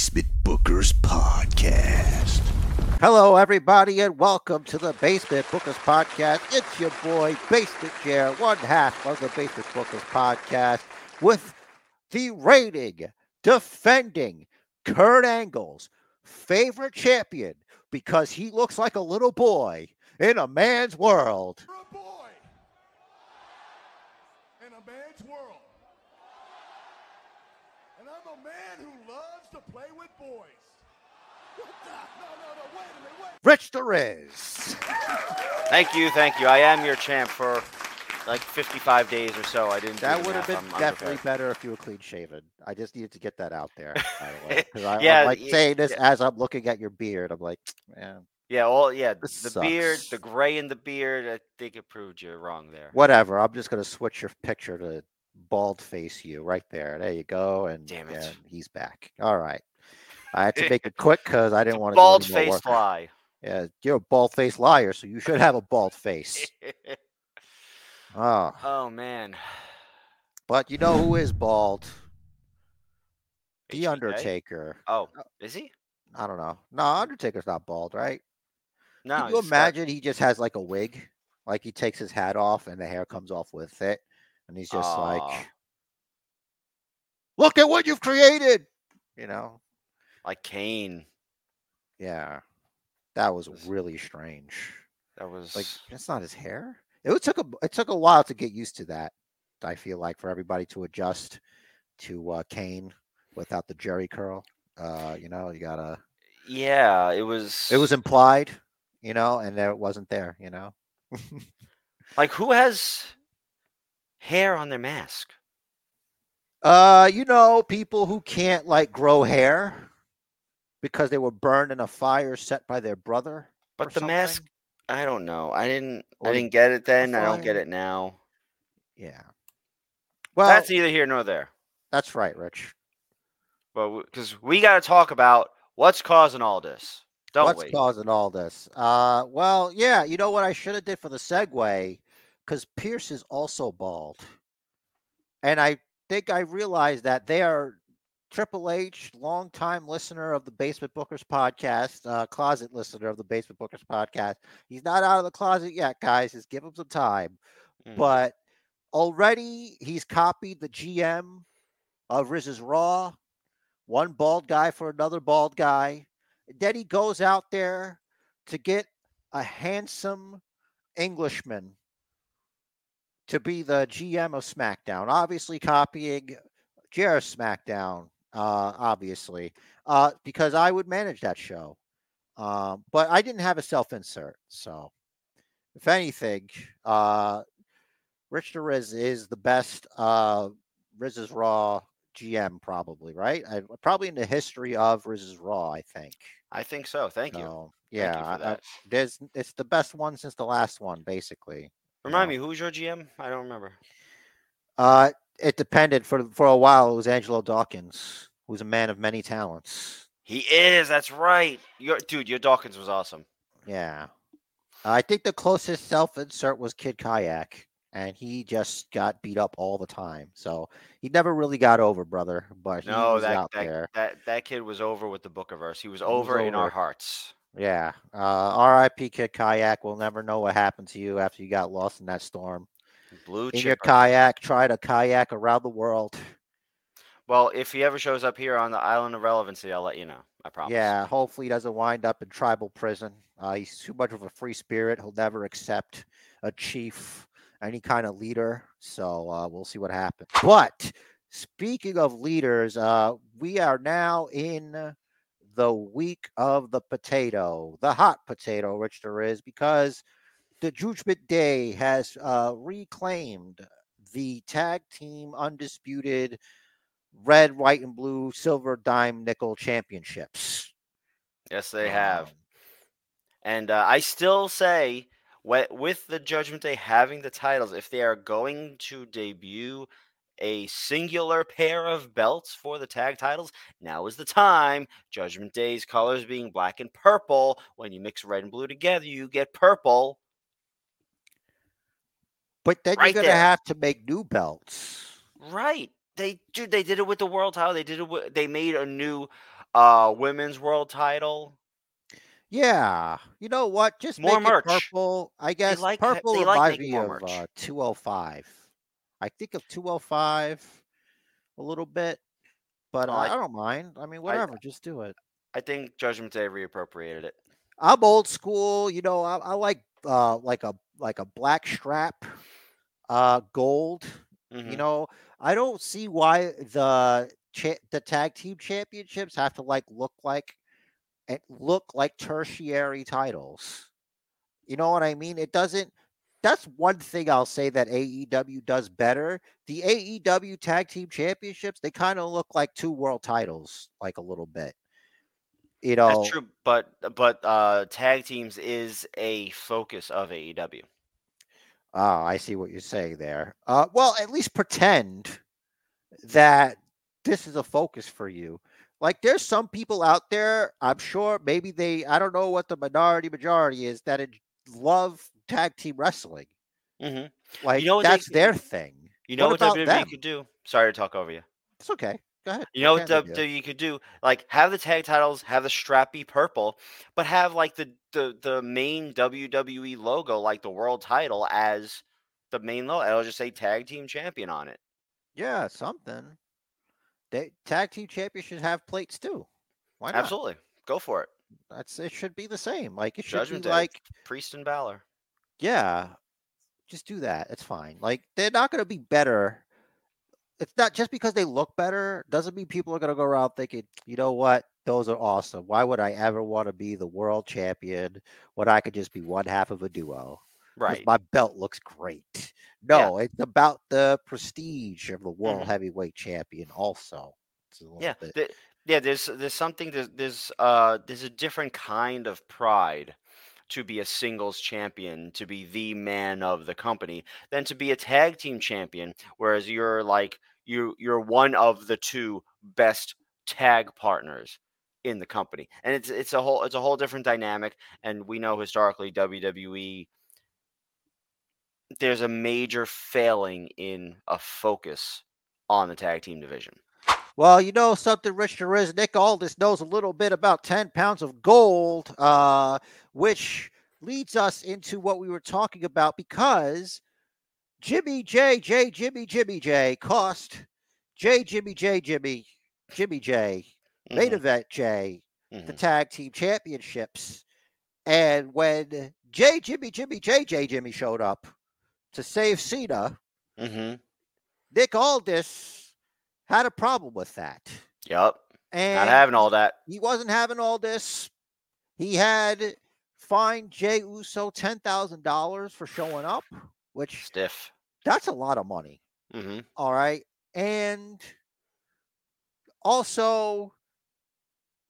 Basement Bookers Podcast. Hello, everybody, and welcome to the Basement Bookers Podcast. It's your boy, Basement Chair, one half of the Basement Bookers Podcast, with the reigning, defending Kurt Angle's favorite champion because he looks like a little boy in a man's world. You're a boy in a man's world. And I'm a man who Rich the Riz. Thank you, thank you. I am your champ for like 55 days or so. I didn't. That would have been I'm- I'm definitely better if you were clean shaven. I just needed to get that out there. By the way, 'cause I, Yeah, am like y- saying this yeah. as I'm looking at your beard. I'm like, man, Yeah, all yeah. The This beard, the gray in the beard. I think it proved you wrong there. whatever. I'm just gonna switch your picture to bald face you right there. There you go. And, Damn it. and he's back. All right. I had to make it quick because I didn't want to Bald do any more face fly. Yeah, you're a bald face liar, so you should have a bald face. Oh, oh man. but you know who is bald? The HBK? Undertaker. Oh, uh, is he? I don't know. No, Undertaker's not bald, right? No. Can you imagine he just has like a wig? Like he takes his hat off and the hair comes off with it. And he's just like, look at what you've created. You know? like Kane. Yeah. That was Was- really strange. That was Like that's not his hair. It took a it took a while to get used to that. I feel like for everybody to adjust to uh Kane without the Jerry curl. Uh, you know, you gotta yeah. It was. it was implied, you know, and there it wasn't there, you know. like who has hair on their mask? Uh, you know, people who can't like grow hair because they were burned in a fire set by their brother. But the mask, I don't know. I didn't. Or I didn't get it then. I don't get it now. Yeah. Well, That's neither here nor there. That's right, Rich. But because we got to talk about what's causing all this, don't What's we? causing all this? Uh, well, yeah, you know what I should have did for the segue, because Pearce is also bald, and I think I realized that they are Triple H, longtime listener of the Basement Bookers podcast, uh, closet listener of the Basement Bookers podcast. He's not out of the closet yet, guys. Just give him some time. Mm. But already he's copied the GM of Riz's Raw, one bald guy for another bald guy. Then he goes out there to get a handsome Englishman to be the GM of SmackDown, obviously copying Jared SmackDown, uh, obviously, uh, because I would manage that show. Um, but I didn't have a self insert. So, if anything, uh, Rich the Riz is the best uh, Riz's Raw GM, probably, right? I, probably in the history of Riz's Raw, I think. I think so. Thank you. So, Thank yeah, you for I- I- there's it's the best one since the last one, basically. Remind me, who's your GM? I don't remember. Uh, it depended for for a while. It was Angelo Dawkins, who's a man of many talents. He is. That's right. Your dude, your Dawkins was awesome. Yeah, I think the closest self insert was Kid Kayak, and he just got beat up all the time. So he never really got over, brother. But he No, that out that, there. that that kid was over with the Bookerverse. He was was over, in our hearts. Yeah. Uh, R.I.P. Kid Kayak. We'll never know what happened to you after you got lost in that storm. Blue In your kayak, try to kayak around the world. Well, if he ever shows up here on the island of relevancy, I'll let you know. I promise. Yeah, hopefully he doesn't wind up in tribal prison. Uh, he's too much of a free spirit. He'll never accept a chief, any kind of leader. So uh, we'll see what happens. But speaking of leaders, uh, we are now in the week of the potato, the hot potato, which there is, because the Judgment Day has uh, reclaimed the tag team undisputed red, white, and blue, silver, dime, nickel championships. Yes, they have. Um, And uh, I still say, with the Judgment Day having the titles, if they are going to debut a singular pair of belts for the tag titles, now is the time. Judgment Day's colors being black and purple. When you mix red and blue together, you get purple. But then Right you're gonna there. have to make new belts. Right. They dude, they did it with the world title. They did it with, they made a new uh women's world title. Yeah, you know what? Just More make it merch. purple. I guess like purple they reminds making me more of uh, 205. I think of 205 a little bit, but I, I- I don't mind. I mean, whatever, just do it. I think Judgment Day reappropriated it. I'm old school. You know, I, I like uh like a like a black strap, uh, gold. Mhm. You know, I don't see why the cha- the tag team championships have to like look like it look like tertiary titles. You know what I mean? It doesn't. That's one thing I'll say that AEW does better. The AEW tag team championships they kind of look like two world titles, like a little bit. You know, That's true, but but uh tag teams is a focus of AEW. Oh, I see what you're saying there. Uh, well, at least pretend that this is a focus for you. Like, there's some people out there, I'm sure, maybe they, I don't know what the minority majority is, that en- love tag team wrestling. hmm Like, know what they- that's their thing. You know What what, WWE them? could do? Sorry to talk over you. It's okay. Go ahead. You know what they do? WWE could do? Like have the tag titles, have the strap be purple, but have like the the the main WWE logo, like the world title, as the main logo. It'll just say tag team champion on it. Yeah, something. They tag team champions should have plates too. Why not? Absolutely, go for it. That's it. Should be the same. Like it should Judgment be Day. like Priest and Balor. Yeah, just do that. It's fine. Like they're not going to be better. It's not just because they look better doesn't mean people are going to go around thinking, you know what, those are awesome. Why would I ever want to be the world champion when I could just be one half of a duo? Right. My belt looks great. Yeah. No, it's about the prestige of the world Mhm. heavyweight champion. Also, It's a Yeah, bit- the- yeah. There's there's something there's there's uh there's a different kind of pride to be a singles champion, to be the man of the company, than to be a tag team champion. Whereas you're like you you're one of the two best tag partners in the company, and it's it's a whole it's a whole different dynamic. And we know historically WWE. There's a major failing in a focus on the tag team division. Well, you know something, Rich Riz, Nick Aldis knows a little bit about 10 pounds of gold, uh, which leads us into what we were talking about because Jimmy J, J, Jimmy, Jimmy J cost J, Jimmy J, Jimmy, Jimmy J, main Mhm, event J, the mhm. tag team championships. And when J, Jimmy, Jimmy, J, J, Jimmy showed up to save Cena, Mhm. Nick Aldis had a problem with that. Yep. And Not having all that. he wasn't having all this. He had fined Jay Uso ten thousand dollars for showing up, which Stiff. that's a lot of money. hmm All right, and also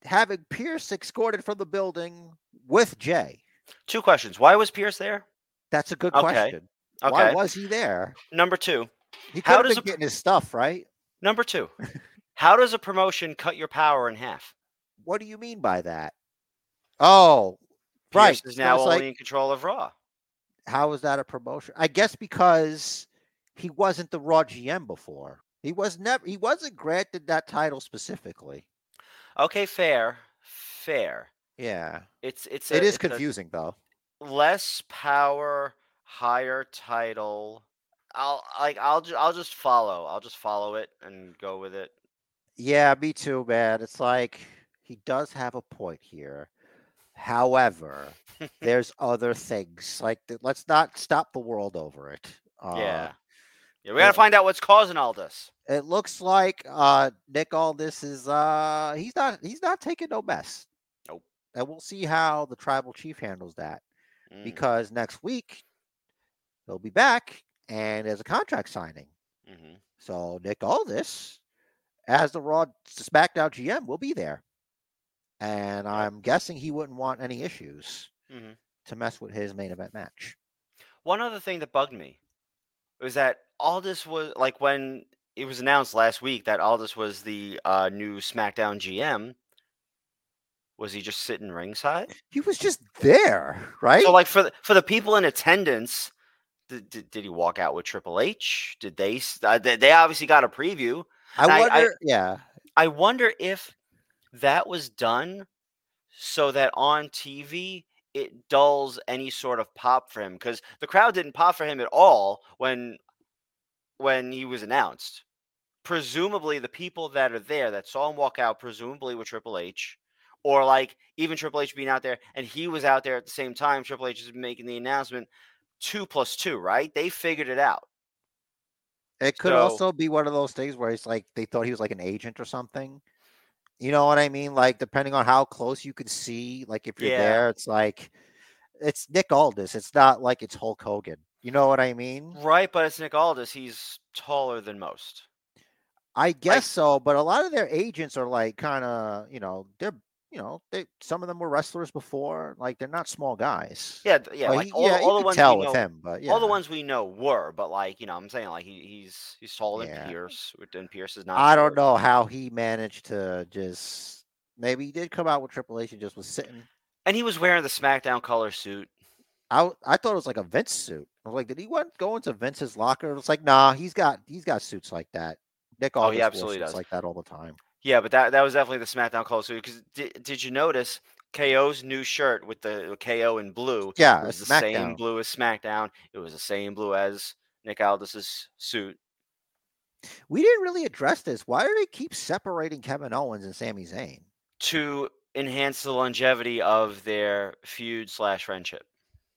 having Pearce escorted from the building with Jay. Two questions. Why was Pearce there? That's a good Okay, question. Okay. Why was he there? Number two. He could How have been a getting his stuff, right? Number two. How does a promotion cut your power in half? What do you mean by that? Oh, right. Pearce is now only like- in control of Raw. how is that a promotion? I guess because he wasn't the Raw GM before. He was never he wasn't granted that title specifically. Okay, fair. Fair. Yeah. It's it's a- is it's confusing though. less power, higher title. I'll like I'll ju- I'll just follow. I'll just follow it and go with it. Yeah, me too, man. It's like he does have a point here. However, there's other things. Like th- let's not stop the world over it. Uh, yeah. Yeah, we got to uh, find out what's causing all this. It looks like uh Nick Aldis is uh he's not he's not taking no mess. Nope. And we'll see how the tribal chief handles that. Mm, because next week he'll be back and as a contract signing. mhm. So Nick Aldis, as the Raw SmackDown GM, will be there. And I'm guessing he wouldn't want any issues Mhm. to mess with his main event match. One other thing that bugged me was that Aldis was like when it was announced last week that Aldis was the uh, new SmackDown GM. Was he just sitting ringside? He was just there, right? So, like for the, for the people in attendance, did, did, did he walk out with Triple H? Did they? Uh, they, obviously got a preview. I I- I- wonder, yeah. I wonder if that was done so that on TV it dulls any sort of pop for him because the crowd didn't pop for him at all when when he was announced. Presumably, the people that are there that saw him walk out, presumably with Triple H, or like even Triple H being out there and he was out there at the same time. Triple H is making the announcement two plus two, right? They figured it out. It could So- also be one of those things where it's like they thought he was like an agent or something. You know what I mean? Like depending on how close you can see, like if you're Yeah. there, it's like it's Nick Aldis. It's not like it's Hulk Hogan. You know what I mean? Right, but it's Nick Aldis. He's taller than most. I guess so, but a lot of their agents are like kind of, you know, they're, you know, they some of them were wrestlers before. Like they're not small guys. Yeah, yeah. Like all, yeah, the- all the ones tell we with know, him, but yeah, all the ones we know were, but like you know, I'm saying like he, he's he's taller Yeah. than Pearce, and Pearce is not. I don't know how he managed to just maybe he did come out with Triple H and just was sitting. And he was wearing the SmackDown color suit. I I thought it was like a Vince suit. I was like, did he went go into Vince's locker? It's like, nah, he's got he's got suits like that. Nick Oh, Aldis he absolutely suits does. like that all the time. Yeah, but that that was definitely the SmackDown color suit. Because did, did you notice KO's new shirt with the KO in blue? Yeah, was it's the same blue as SmackDown. It was the same blue as Nick Aldis's suit. We didn't really address this. Why do they keep separating Kevin Owens and Sami Zayn? to enhance the longevity of their feud slash friendship.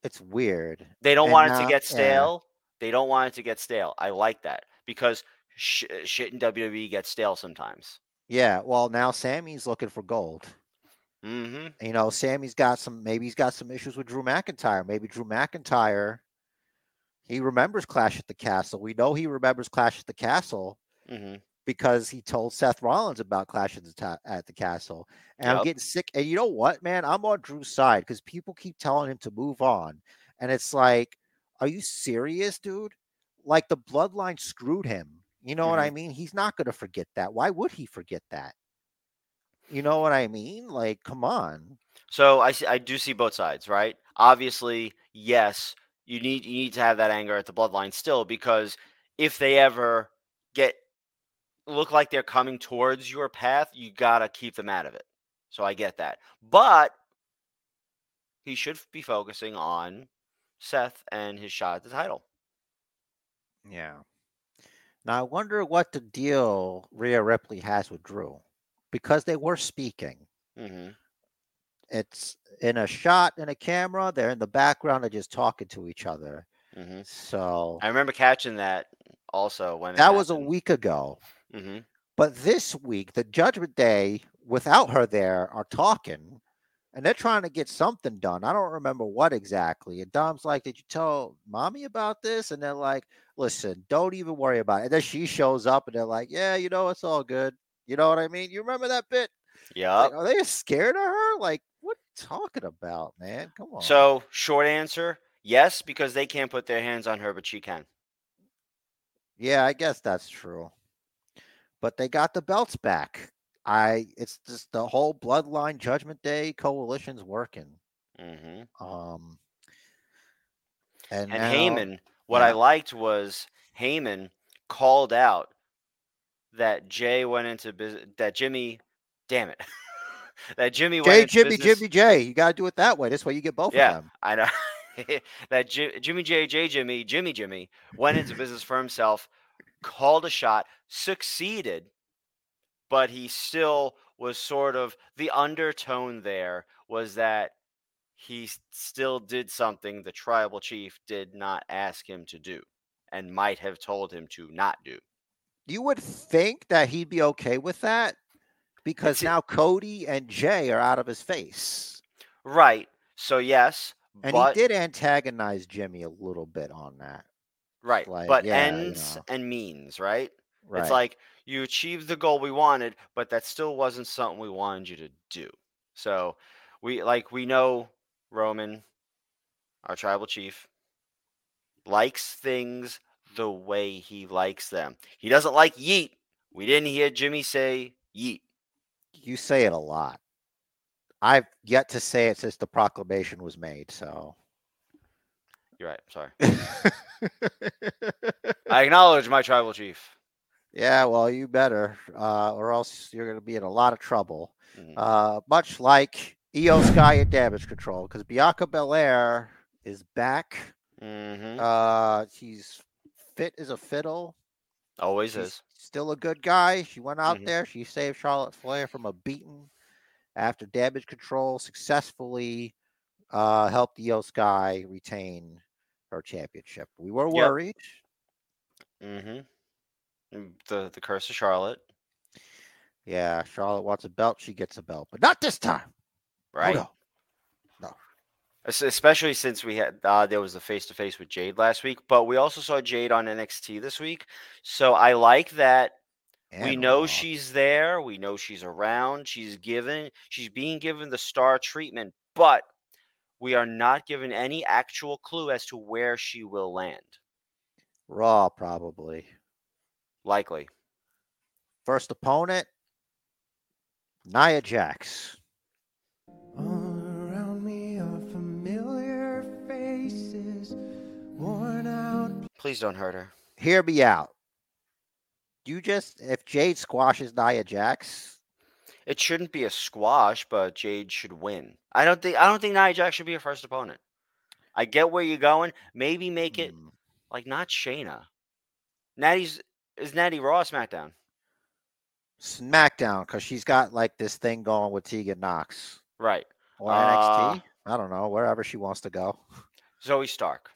It's weird. They don't And want it to get yeah. stale. They don't want it to get stale. I like that because sh- shit in WWE gets stale sometimes. Yeah, well now Sami's looking for gold. hmm You know, Sami's got some maybe he's got some issues with Drew McIntyre. Maybe Drew McIntyre he remembers Clash at the Castle. We know he remembers Clash at the Castle hmm because he told Seth Rollins about Clash at the ta- at the Castle. And I'm getting sick. And you know what, man? I'm on Drew's side because people keep telling him to move on. And it's like, are you serious, dude? Like the bloodline screwed him. You know what I mm-hmm. mean? He's not going to forget that. Why would he forget that? You know what I mean? Like, come on. So I see, I do see both sides, right? Obviously, yes, you need you need to have that anger at the bloodline still because if they ever get look like they're coming towards your path, you gotta keep them out of it. So I get that, but he should be focusing on Seth and his shot at the title. Yeah. Now I wonder what the deal Rhea Ripley has with Drew because they were speaking. hmm It's in a shot in a camera. They're in the background. They're just talking to each other. hmm So I remember catching that also when that was a week ago. hmm But this week, the Judgment Day, without her there, are talking, and they're trying to get something done. I don't remember what exactly. And Dom's like, "Did you tell mommy about this?" And they're like, "Listen, don't even worry about it." And then she shows up, and they're like, "Yeah, you know, it's all good." You know what I mean? You remember that bit? Yeah. Like, are they scared of her? Like, what you talking about, man? Come on. So short answer, yes, because they can't put their hands on her, but she can. yeah, I guess that's true. But they got the belts back. I. It's just the whole Bloodline Judgment Day coalition's working. hmm Um, and, And now- Heyman, what I liked was Heyman called out that Jay went into business. That Jimmy, damn it, that Jimmy went Jay, into Jimmy, business. Jimmy, Jay. You got to do it that way. This way you get both Yeah. of them. Yeah, I know that Ji- Jimmy J J Jimmy Jimmy Jimmy went into business for himself, called a shot, succeeded, but he still was sort of the undertone there was that he still did something the tribal chief did not ask him to do and might have told him to not do. You would think that he'd be okay with that because It's- now Cody and Jay are out of his face. Right. So yes, And but he did antagonize Jimmy a little bit on that. right, like, but yeah, you ends know. and means, right? Right. It's like you achieved the goal we wanted, but that still wasn't something we wanted you to do. So we like we know Roman, our tribal chief, likes things the way he likes them. He doesn't like yeet. We didn't hear Jimmy say yeet. you say it a lot. I've yet to say it since the proclamation was made. So You're right. Sorry. I acknowledge my tribal chief. Yeah, well, you better, uh, or else you're going to be in a lot of trouble. Mhm. Uh, much like Iyo Sky and Damage Control, because Bianca Belair is back. Mm-hmm. Uh, she's fit as a fiddle. Always She's is. still a good guy. She went out Mhm. there. She saved Charlotte Flair from a beating after Damage Control successfully uh, helped Iyo Sky retain her championship. We were Yep. worried. Mhm. Mm, The the curse of Charlotte, Yeah, Charlotte wants a belt. She gets a belt, but not this time. Oh, right? no. Es- Especially since we had uh, there was a face to face with Jade last week, but we also saw Jade on NXT this week. So I like that we know she's there. We know she's around. She's given. She's being given the star treatment, but we are not given any actual clue as to where she will land. Raw, probably. Likely. First opponent, Nia Jax. Please don't hurt her. Hear me out. You just, if Jade squashes Nia Jax, It shouldn't be a squash, but Jade should win. I don't think. I don't think Nia Jax should be her first opponent. I get where you're going. Maybe make it hmm, like not Shayna. Natty's is Natty Raw SmackDown. SmackDown, because she's got like this thing going with Tegan Nox. Right. Or Uh, NXT. I don't know, wherever she wants to go. Zoey Stark.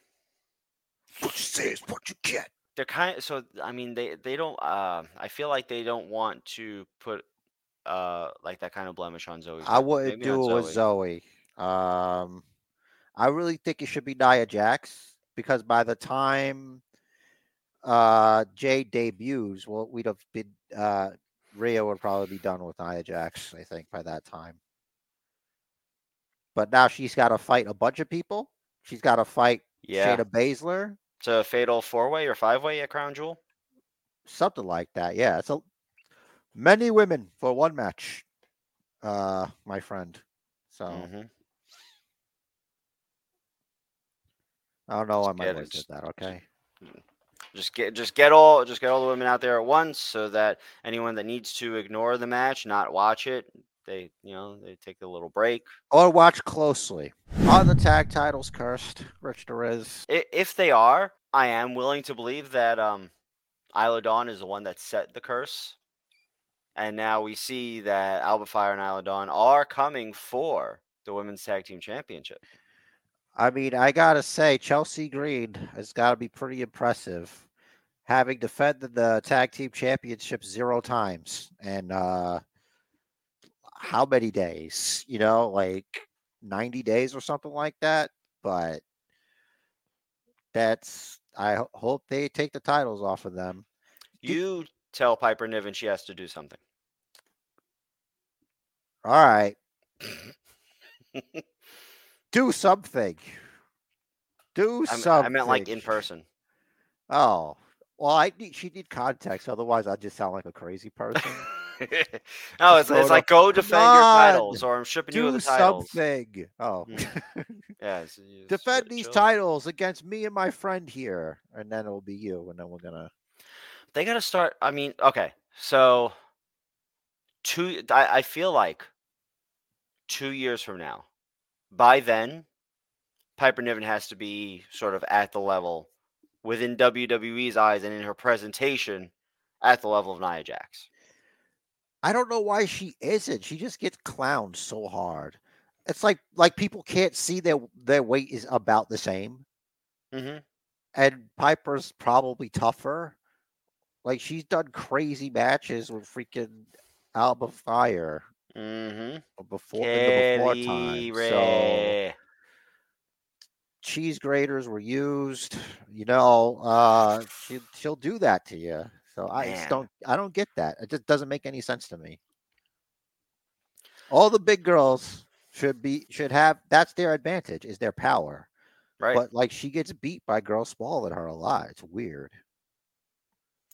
What you say is what you get. They're kind of so. I mean, they they don't. Uh, I feel like they don't want to put uh like that kind of blemish on Zoey. I wouldn't Maybe do it with Zoey. Um, I really think it should be Nia Jax because by the time uh Jade debuts, well, we'd have been uh Rhea would probably be done with Nia Jax, I think, by that time. But now she's got to fight a bunch of people. She's got to fight Yeah, Shayna Baszler, it's a fatal four way or five way at Crown Jewel. something like that. Yeah, it's a many women for one match, uh, my friend. So mm-hmm. I don't know why my voice did that. Okay. Just get just get all just get all the women out there at once, so that anyone that needs to ignore the match, not watch it, they you know they take a little break. Or watch closely. Are the tag titles cursed, Rich the Riz? If they are, I am willing to believe that um, Isla Dawn is the one that set the curse, and now we see that Alba Fyre and Isla Dawn are coming for the women's tag team championship. I mean, I gotta say, Chelsea Green has got to be pretty impressive, having defended the tag team championship zero times, and uh how many days? You know, like ninety days or something like that. But that's. I hope they take the titles off of them. Did- You tell Piper Niven she has to do something. All right, do something. Do I, something. I meant like in person. Oh, well, I need she need context. Otherwise, I just sound like a crazy person. no, it's, it's like go defend your titles, or I'm shipping you Do the titles. something. Oh, Mm. Yeah, defend these chill. titles against me and my friend here, and then it'll be you, and then we're gonna. They got to start. I mean, okay, so two. I, I feel like two years from now, by then, Piper Niven has to be sort of at the level within WWE's eyes and in her presentation at the level of Nia Jax. I don't know why she isn't. She just gets clowned so hard. It's like like people can't see their their weight is about the same, Mm-hmm. and Piper's probably tougher. Like she's done crazy matches with freaking Alba Fyre Mm-hmm. before the before Kelly time. So cheese graters were used. You know, uh, she she'll do that to you. So I Man. don't I don't get that. It just doesn't make any sense to me. All the big girls should be should have that's their advantage is their power. Right. But like she gets beat by girls smaller than her a lot. It's weird.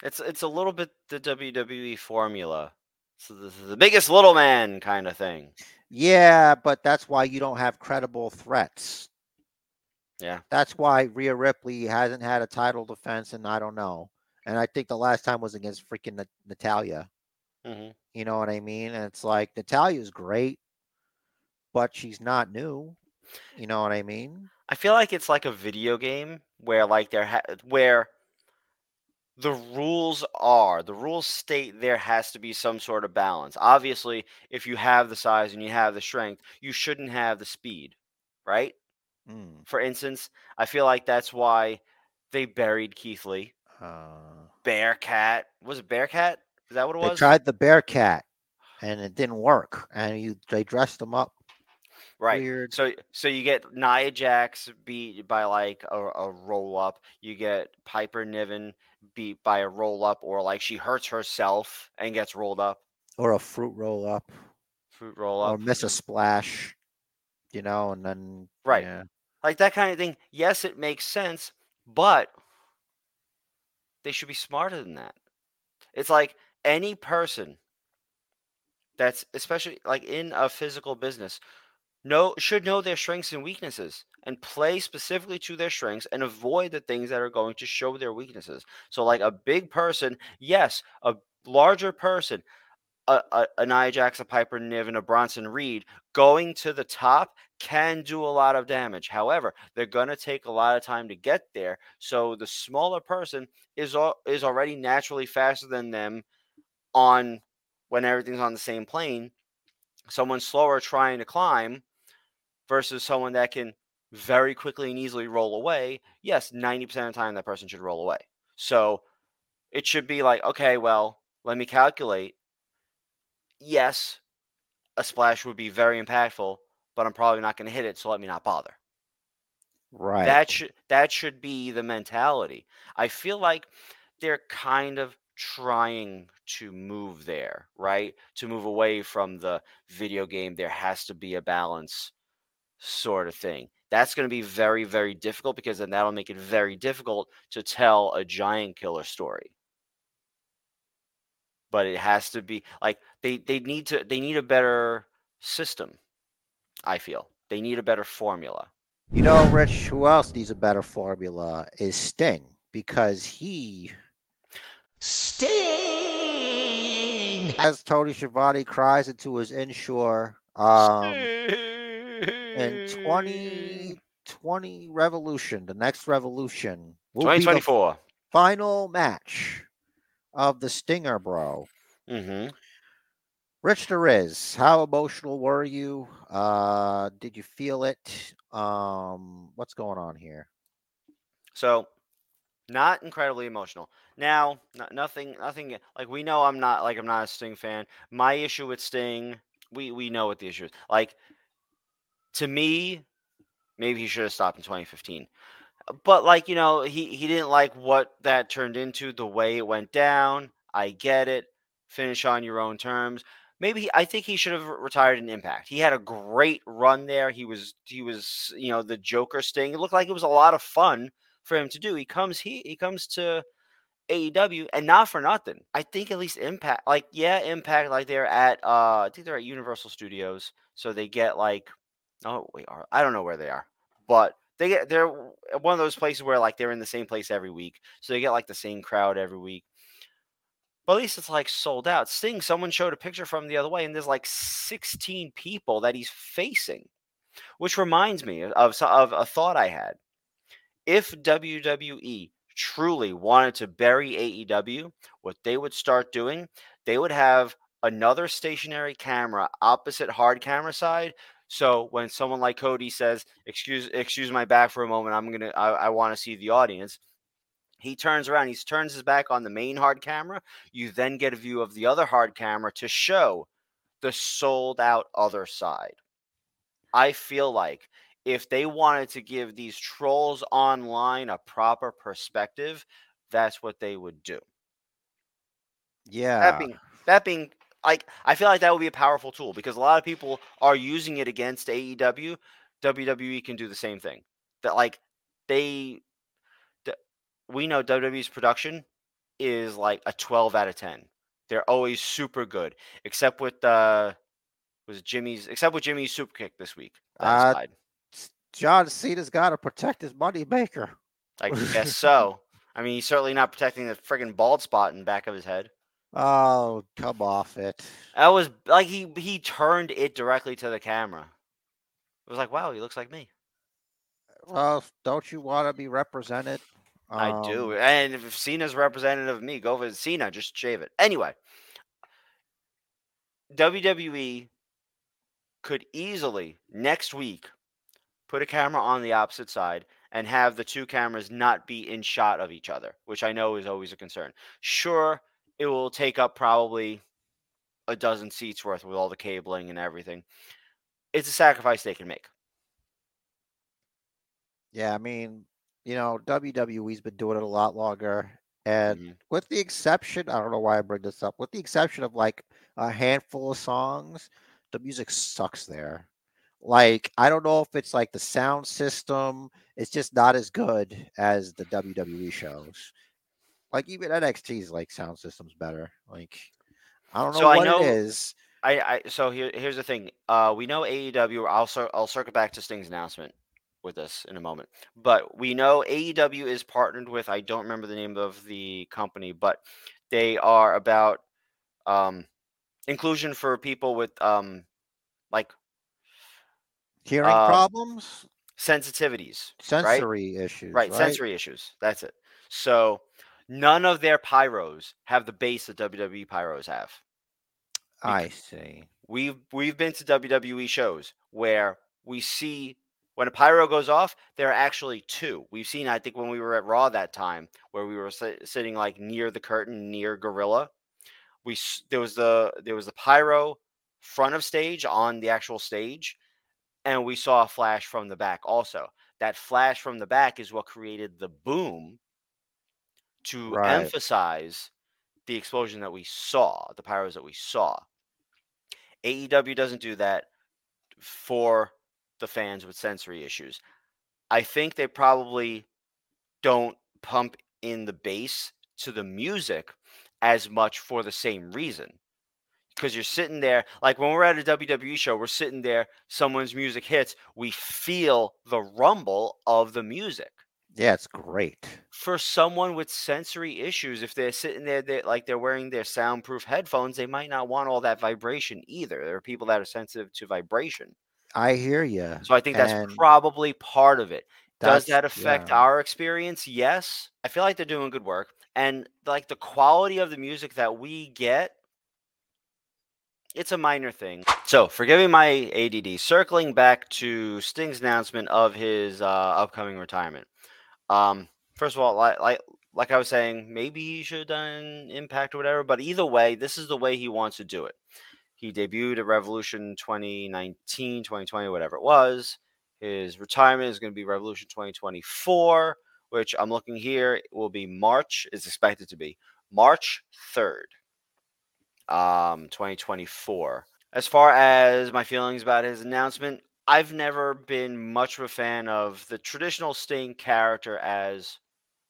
It's it's a little bit the WWE formula. So this is the biggest little man kind of thing. Yeah, but that's why you don't have credible threats. Yeah. That's why Rhea Ripley hasn't had a title defense, and I don't know. And I think the last time was against freaking Nat- Natalya. hmm You know what I mean? And it's like Natalya's great, but she's not new. You know what I mean? I feel like it's like a video game where like there ha- where the rules are the rules state there has to be some sort of balance. Obviously, if you have the size and you have the strength, you shouldn't have the speed, right? Mm, For instance, I feel like that's why they buried Keith Lee. Uh, Bearcat was it Bearcat? Is that what it they was? tried the Bearcat, and it didn't work. And you they dressed them up right. weird. So so you get Nia Jax beat by like a, a roll up. You get Piper Niven beat by a roll up, or like she hurts herself and gets rolled up. or a fruit roll up, Fruit roll up, or miss a splash. You know, and then Right. yeah. Like that kind of thing. Yes, it makes sense, but they should be smarter than that. It's like any person that's especially like in a physical business know should know their strengths and weaknesses and play specifically to their strengths and avoid the things that are going to show their weaknesses. So like a big person, yes, a larger person, a, a, a Nia a Piper Niven, a Bronson Reed going to the top can do a lot of damage. However, they're going to take a lot of time to get there. So the smaller person is al- is already naturally faster than them on when everything's on the same plane. Someone slower trying to climb versus someone that can very quickly and easily roll away. Yes, 90% of the time that person should roll away. So it should be like, okay, well, let me calculate. Yes, a splash would be very impactful, but I'm probably not going to hit it, so let me not bother. Right. That should that should be the mentality. I feel like they're kind of trying to move there, right? To move away from the video game there has to be a balance sort of thing. That's going to be very very difficult because then that'll make it very difficult to tell a giant killer story. But it has to be like they they need to they need a better system. I feel. They need a better formula. You know, Rich, who else needs a better formula is Sting because he, Sting! as Tony Schiavone cries into his inshore, um, in 2020 Revolution, the next Revolution, will be the 2024. final match of the Stinger, bro. Mm-hmm. Rich is. How emotional were you? Uh, did you feel it? Um, what's going on here? So, not incredibly emotional. Now, no- nothing, nothing. Like we know, I'm not like I'm not a Sting fan. My issue with Sting, we we know what the issue is. Like, to me, maybe he should have stopped in 2015. But like you know, he he didn't like what that turned into, the way it went down. I get it. Finish on your own terms. Maybe he, I think he should have retired in Impact. He had a great run there. He was he was you know the Joker Sting. It looked like it was a lot of fun for him to do. He comes he he comes to AEW and not for nothing. I think at least Impact like yeah, Impact like they're at uh I think they're at Universal Studios. So they get like oh wait, are I don't know where they are. But they get they're one of those places where like they're in the same place every week. So they get like the same crowd every week. But at least it's like sold out. Sting, someone showed a picture from the other way, and there's like 16 people that he's facing. Which reminds me of, of a thought I had if WWE truly wanted to bury AEW, what they would start doing, they would have another stationary camera opposite hard camera side. So when someone like Cody says, "Excuse, excuse my back for a moment, I'm gonna, I, I want to see the audience," he turns around, he turns his back on the main hard camera. You then get a view of the other hard camera to show the sold out other side. I feel like if they wanted to give these trolls online a proper perspective, that's what they would do. Yeah. That being that being like I feel like that would be a powerful tool because a lot of people are using it against AEW. WWE can do the same thing. That like they the- we know WWE's production is like a 12 out of 10. They're always super good, except with uh was it Jimmy's except with Jimmy's super kick this week. Uh. John Cena's got to protect his money maker. I guess so. I mean, he's certainly not protecting the friggin' bald spot in the back of his head. Oh, come off it. That was like he he turned it directly to the camera. It was like, wow, he looks like me. Well, don't you want to be represented? I do. Um, And if Cena's representative of me, go for Cena. Just shave it. Anyway, WWE could easily next week put a camera on the opposite side and have the two cameras not be in shot of each other, which I know is always a concern. Sure, it will take up probably a dozen seats worth with all the cabling and everything. It's a sacrifice they can make. Yeah, I mean, you know, WWE's been doing it a lot longer. And Mhm. with the exception, I don't know why I bring this up, with the exception of like a handful of songs, the music sucks there. Like, I don't know if it's like the sound system, it's just not as good as the WWE shows. Like, even NXT's like sound system's better. Like, I don't know So I what know- it is. I, I so here here's the thing. Uh, we know AEW. I'll I'll circle back to Sting's announcement with this in a moment. But we know AEW is partnered with. I don't remember the name of the company, but they are about um, inclusion for people with um, like Hearing um, problems, sensitivities, sensory issues. right? Sensory issues. That's it. So none of their pyros have the base that WWE pyros have. I see. We've we've been to WWE shows where we see when a pyro goes off, there are actually two. We've seen, I think, when we were at Raw that time, where we were si- sitting like near the curtain, near Gorilla. We there was the there was the pyro front of stage on the actual stage, and we saw a flash from the back. Also, that flash from the back is what created the boom to Right. emphasize the explosion that we saw, the pyros that we saw. AEW doesn't do that for the fans with sensory issues. I think they probably don't pump in the bass to the music as much for the same reason. Because you're sitting there, like when we're at a WWE show, we're sitting there, someone's music hits, we feel the rumble of the music. Yeah, it's great. For someone with sensory issues, if they're sitting there, they like they're wearing their soundproof headphones, they might not want all that vibration either. There are people that are sensitive to vibration. I hear you. So I think that's And probably part of it. Does that affect yeah. our experience? Yes. I feel like they're doing good work. And like the quality of the music that we get, it's a minor thing. So, forgiving my ADD, circling back to Sting's announcement of his uh, upcoming retirement. Um, first of all, like, like like I was saying, maybe he should have done Impact or whatever, but either way, this is the way he wants to do it. He debuted at Revolution 2019, 2020, whatever it was. His retirement is going to be Revolution 2024, which I'm looking here will be March, is expected to be March 3rd, um, 2024. As far as my feelings about his announcement, I've never been much of a fan of the traditional Sting character as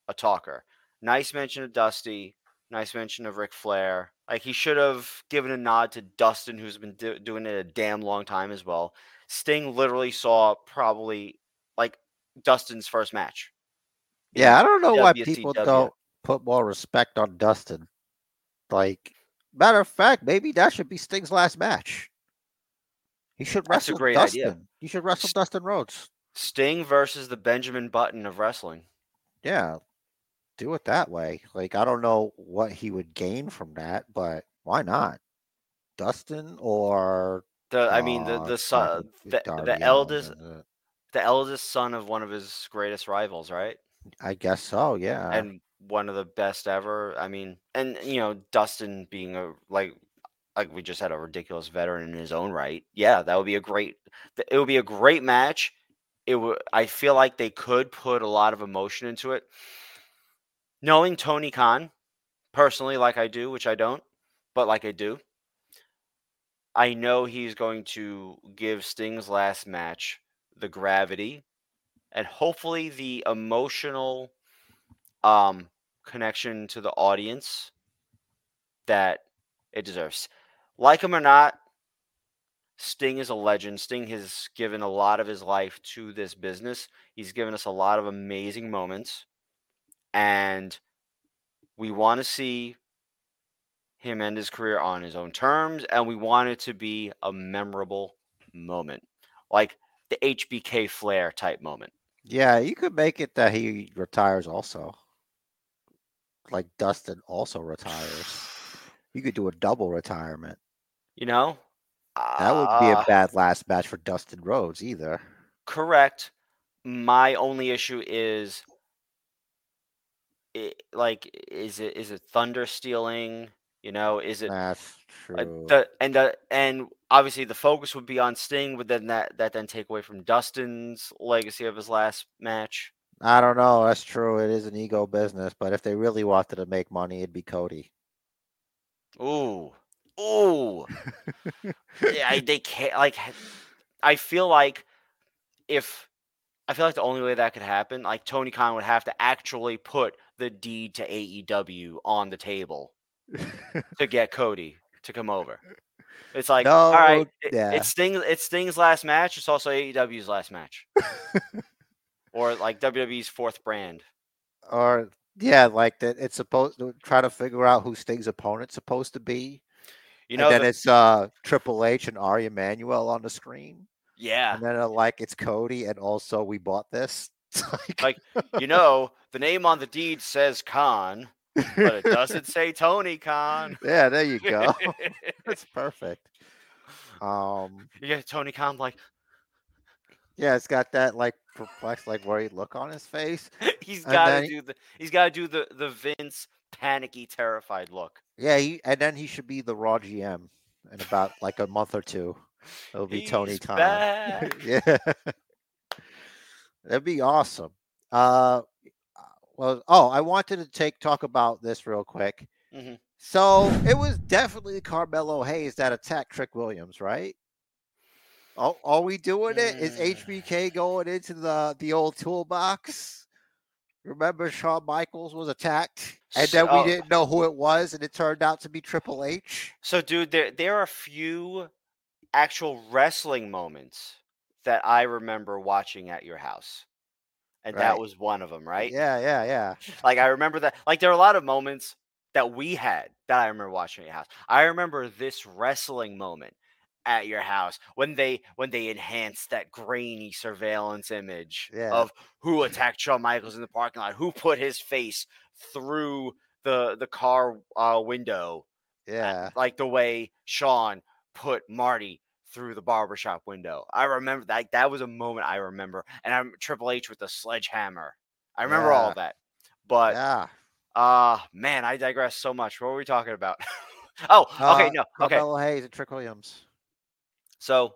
a talker. Nice mention of Dusty, nice mention of Ric Flair. Like he should have given a nod to Dustin, who's been do- doing it a damn long time as well. Sting literally saw probably like Dustin's first match. Yeah, I don't know why people don't put more respect on Dustin. Like, matter of fact, maybe that should be Sting's last match. He should That's wrestle Dustin. idea. You should wrestle S- Dustin Rhodes. Sting versus the Benjamin Button of wrestling. Yeah, do it that way. Like, I don't know what he would gain from that, but why not? Dustin or The I mean the uh, the son, the, the eldest the eldest son of one of his greatest rivals, right? I guess so. Yeah. and one of the best ever. I mean, and you know, Dustin being a like like we just had a ridiculous veteran in his own right. Yeah, that would be a great. It would be a great match. It would. I feel like they could put a lot of emotion into it. Knowing Tony Khan personally, like I do, which I don't, but like I do. I know he's going to give Sting's last match the gravity and hopefully the emotional um connection to the audience that it deserves. Like him or not, Sting is a legend. Sting has given a lot of his life to this business. He's given us a lot of amazing moments. And we want to see him end his career on his own terms, and we want it to be a memorable moment, like the HBK Flair type moment. Yeah, you could make it that he retires also. Like Dustin also retires. You could do a double retirement. You know, That would be a Uh, bad last match for Dustin Rhodes either. correct. My only issue is, it, like, is it is it thunder stealing? You know, is it That's Uh, true. the and the and obviously the focus would be on Sting, but then that that then take away from Dustin's legacy of his last match. I don't know. That's true. It is an ego business, but if they really wanted to make money, it'd be Cody. Ooh, ooh, yeah, I, they can't like. I feel like if I feel like the only way that could happen, like Tony Khan would have to actually put the deed to AEW on the table to get Cody to come over. It's like, all right, No, it- yeah. it's Sting. It's Sting's last match. It's also AEW's last match, or like WWE's fourth brand. or yeah, like that. It's supposed to try to figure out who Sting's opponent's supposed to be. You know, and then the- it's uh Triple H and Ari Emanuel on the screen. Yeah, And then uh, like it's Cody, and also we bought this. Like, Like, you know, the name on the deed says Khan, but it doesn't say Tony Khan. yeah, there you go. That's perfect. Um, you get Tony Khan like yeah, it's got that like perplexed, like worried look on his face. he's got to do the he's got to do the the Vince panicky terrified look. Yeah, he, and then he should be the Raw GM in about like a month or two. It'll be Tony He's Khan. back. yeah, that'd be awesome. Uh, well, oh, I wanted to take talk about this real quick. Mhm. So it was definitely Carmelo Hayes that attacked Trick Williams, right? Oh, are we doing it? Is Mm. HBK going into the the old toolbox? Remember, Shawn Michaels was attacked, and then we didn't know who it was, and it turned out to be Triple H. So, dude, there there are a few actual wrestling moments that I remember watching at your house, and that was one of them, right? Yeah, yeah, yeah. Like I remember that. Like there are a lot of moments that we had that I remember watching at your house. I remember this wrestling moment at your house when they when they enhanced that grainy surveillance image Yeah. of who attacked Shawn Michaels in the parking lot, who put his face through the the car uh, window, Yeah. like the way Shawn put Marty through the barbershop window. I remember that that was a moment I remember, and I'm Triple H with the sledgehammer. I remember all Yeah. of that. But Yeah. uh man, I digress so much. What were we talking about? oh, okay, Uh, no, okay. Carmelo Hayes and Trick Williams. So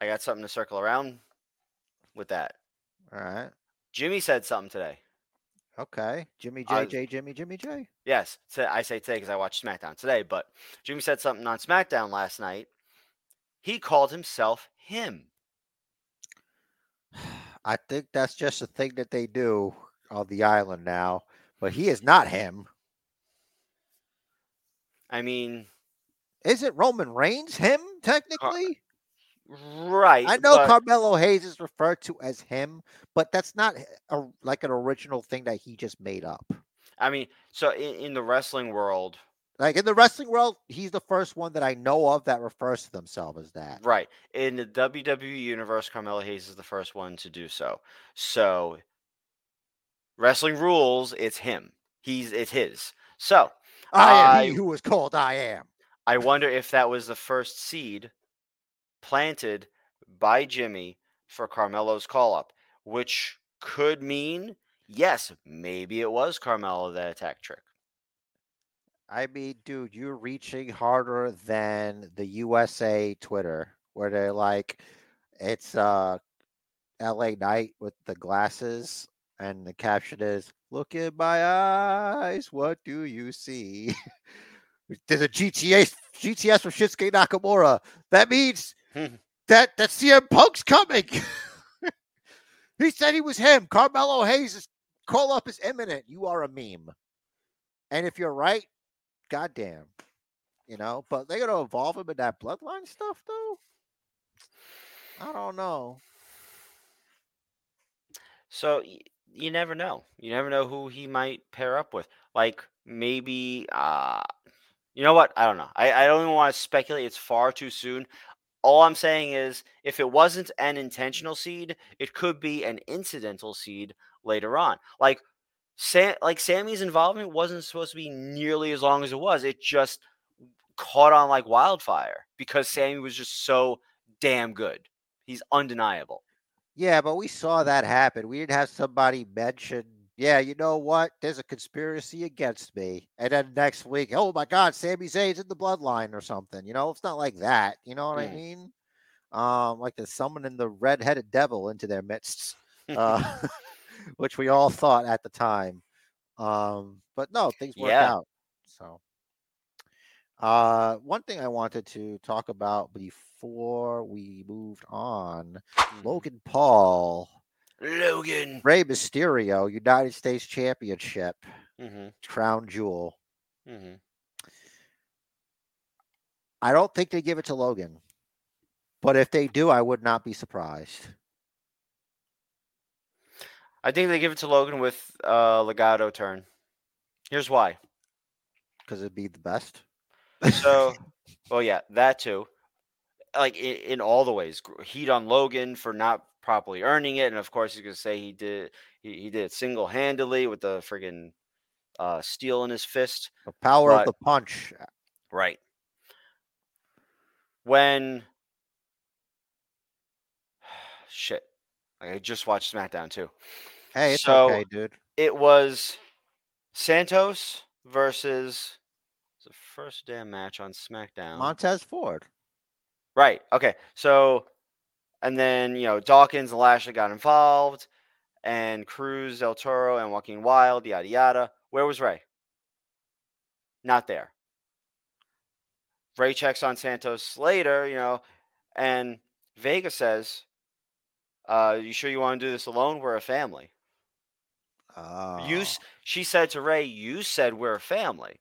I got something to circle around with that. All right. Jimmy said something today. Okay. Jimmy J, J, Jimmy, Jimmy J. Yes, so I say today because I watched SmackDown today, but Jimmy said something on SmackDown last night. He called himself him. I think that's just a thing that they do on the island now, but he is not him. I mean, Is it Roman Reigns him technically? Right. I know but- Carmelo Hayes is referred to as him, but that's not a, like an original thing that he just made up. I mean, so in, in the wrestling world, Like in the wrestling world, he's the first one that I know of that refers to themselves as that. right in the WWE universe, Carmelo Hayes is the first one to do so. So, wrestling rules, it's him. He's it's his. So I am I- he who was called I am. I wonder if that was the first seed planted by Jimmy for Carmelo's call up, which could mean yes, maybe it was Carmelo that attacked Trick. I mean, dude, you're reaching harder than the USA Twitter, where they're like, it's uh LA Knight with the glasses, and the caption is, Look in my eyes, what do you see? There's a GTA GTS from Shinsuke Nakamura. That means. That that CM Punk's coming. he said he was him. Carmelo Hayes' call up is imminent. You are a meme. And if you're right, goddamn. You know, but they're gonna evolve him in that bloodline stuff though. I don't know. So you never know. You never know who he might pair up with. Like maybe, uh, you know what? I don't know. I, I don't even want to speculate. It's far too soon. All I'm saying is, if it wasn't an intentional seed, it could be an incidental seed later on. Like, Sam, like Sami's involvement wasn't supposed to be nearly as long as it was. It just caught on like wildfire because Sammy was just so damn good. He's undeniable. Yeah, but we saw that happen. We didn't have somebody mention, yeah, you know what? There's a conspiracy against me. And then next week, oh my God, Sami Zayn's in the bloodline or something. You know, it's not like that. You know what I Mm. mean? Um, like they're summoning the red-headed devil into their midst, uh, which we all thought at the time. Um, but no, things worked Yeah. out. So, uh, one thing I wanted to talk about before we moved on Mhm. Logan Paul, Logan. Rey Mysterio, United States Championship, hmm crown jewel. hmm I don't think they give it to Logan, but if they do, I would not be surprised. I think they give it to Logan with uh, Legado turn. Here's why. because it'd be the best. So, well, yeah, that too. Like in, in all the ways, heat on Logan for not properly earning it, and of course he's gonna say he did he, he did it single handedly with the friggin' uh, steel in his fist. the power but- of the punch. Right. When shit, like I just watched SmackDown too. Hey, it's So- okay, dude. It was Santos versus it's the first damn match on SmackDown. Montez Ford. Right. Okay. So, and then you know Dawkins and Lashley got involved, and Cruz, Del Toro, and Joaquin Wilde, yada yada. Where was Rey? Not there. Rey checks on Santos later, you know, and Vega says, uh, "You sure you want to do this alone? We're a family." Oh. You, she said to Rey, "You said we're a family."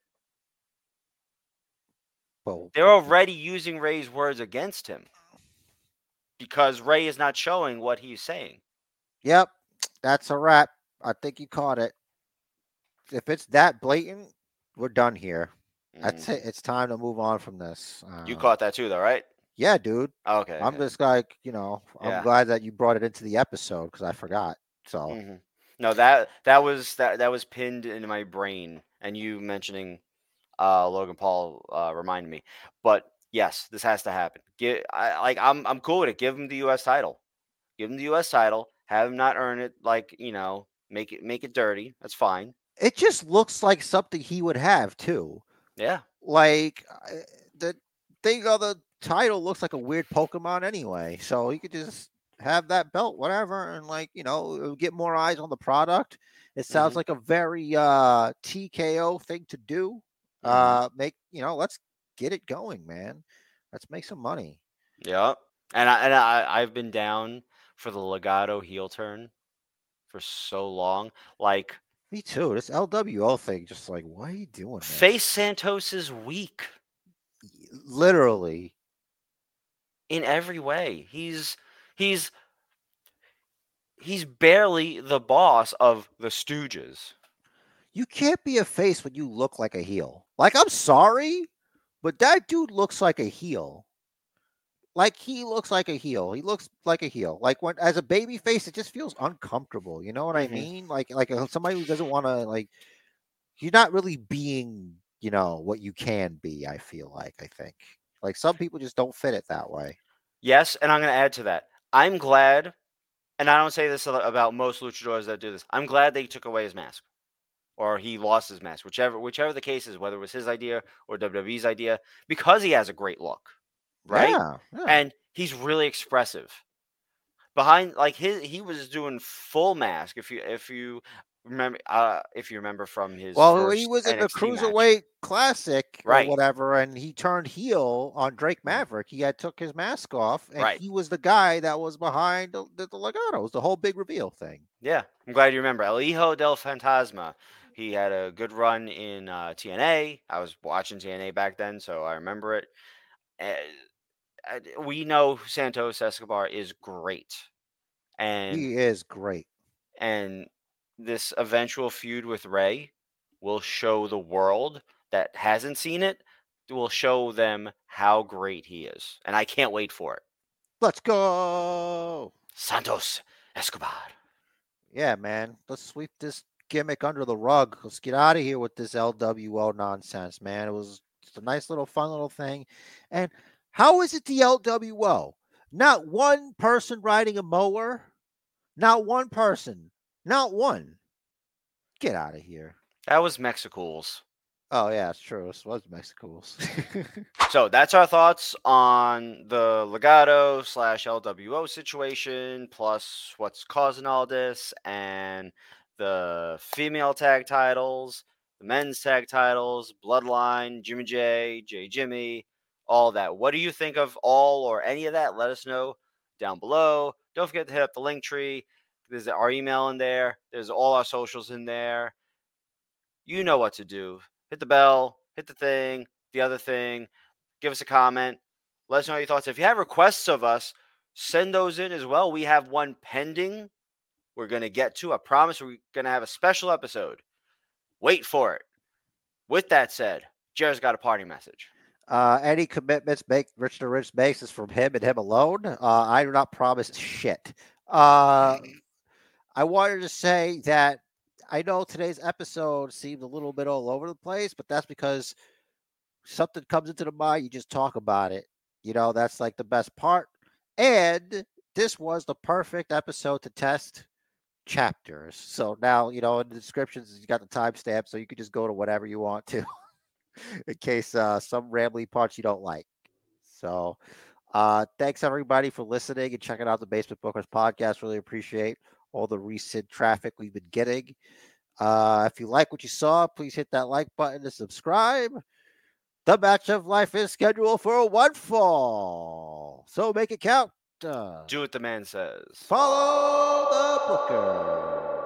well, They're already using Rey's words against him because Rey is not showing what he's saying. Yep, that's a wrap. I think you caught it. If it's that blatant, we're done here. That's Mhm. it. It's time to move on from this. You Uh, caught that too, though, right? Yeah, dude. Okay. I'm okay. just like, you know, I'm Yeah. glad that you brought it into the episode because I forgot. So Mhm. No, that that was that that was pinned into my brain, and you mentioning uh, Logan Paul uh, reminded me. But yes, this has to happen. Get I like I'm I'm cool with it. Give him the U.S. title. Give him the U.S. title. Have him not earn it. Like you know, make it make it dirty. That's fine. it just looks like something he would have too. Yeah. Like the thing on the title looks like a weird Pokemon anyway. So he could just have that belt, whatever, and like you know, get more eyes on the product. It sounds Mhm. like a very uh TKO thing to do. Mhm. Uh make you know, let's get it going, man. Let's make some money. Yeah. And I and I I've been down for the Legado heel turn for so long. Like Me too. This LWO thing, just like, why are you doing this? face Santos is weak Literally. in every way. He's he's he's barely the boss of the Stooges. You can't be a face when you look like a heel. Like, I'm sorry, but that dude looks like a heel. Like he looks like a heel. He looks like a heel. Like when as a baby face, it just feels uncomfortable. You know what Mhm. I mean? Like like uh, somebody who doesn't want to like. You're not really being, you know, what you can be. I feel like I think like some people just don't fit it that way. Yes, and I'm going to add to that. I'm glad, and I don't say this about most luchadors that do this. I'm glad they took away his mask, or he lost his mask, whichever whichever the case is, whether it was his idea or WWE's idea, because he has a great look, right? Yeah. yeah. and he's really expressive. Behind, like his, he was doing full mask. If you if you remember, uh, if you remember from his Well, he was in the NXT match. cruiserweight classic Right. or whatever, and he turned heel on Drake Maverick. He had took his mask off, and Right. he was the guy that was behind the, the, the Legado. It was the whole big reveal thing. Yeah, I'm glad you remember El Hijo del Fantasma. He had a good run in uh, TNA. I was watching TNA back then, so I remember it. Uh, uh, we know Santos Escobar is great, and he is great. and this eventual feud with Rey will show the world that hasn't seen it, will show them how great he is. And I can't wait for it. Let's go. Santos Escobar. Yeah, man. Let's sweep this gimmick under the rug. Let's get out of here with this LWO nonsense, man. It was just a nice little fun little thing. And how is it the LWO? Not one person riding a mower. Not one person. Not one. Get out of here. That was Mexico's. Oh yeah, it's true. This was Mexico's. So that's our thoughts on the Legado slash LWO situation, plus what's causing all this, and the female tag titles, the men's tag titles, Bloodline, Jimmy J, J Jimmy, all that. What do you think of all or any of that? Let us know down below. Don't forget to hit up the link tree. There's our email in there. There's all our socials in there. You know what to do. Hit the bell, hit the thing, the other thing give us a comment. Let us know your thoughts. If you have requests of us, send those in as well. We have one pending. We're going to get to. I promise we're going to have a special episode. Wait for it. With that said, Jared's got a party message. uh, any commitments make Rich to Rich makes is from him and him alone. Uh, I do not promise shit. Uh, I wanted to say that I know today's episode seemed a little bit all over the place, but that's because something comes into the mind, you just talk about it. You know, that's like the best part. And this was the perfect episode to test chapters. So now, you know, in the descriptions, you got the timestamp, so you could just go to whatever you want to in case uh, some rambly parts you don't like. So, uh, thanks everybody for listening and checking out the Basement Bookers podcast. Really appreciate all the recent traffic we've been getting. Uh, if you like what you saw, please hit that like button and subscribe. The match of life is scheduled for one fall, so make it count. Do what the man says. follow the booker.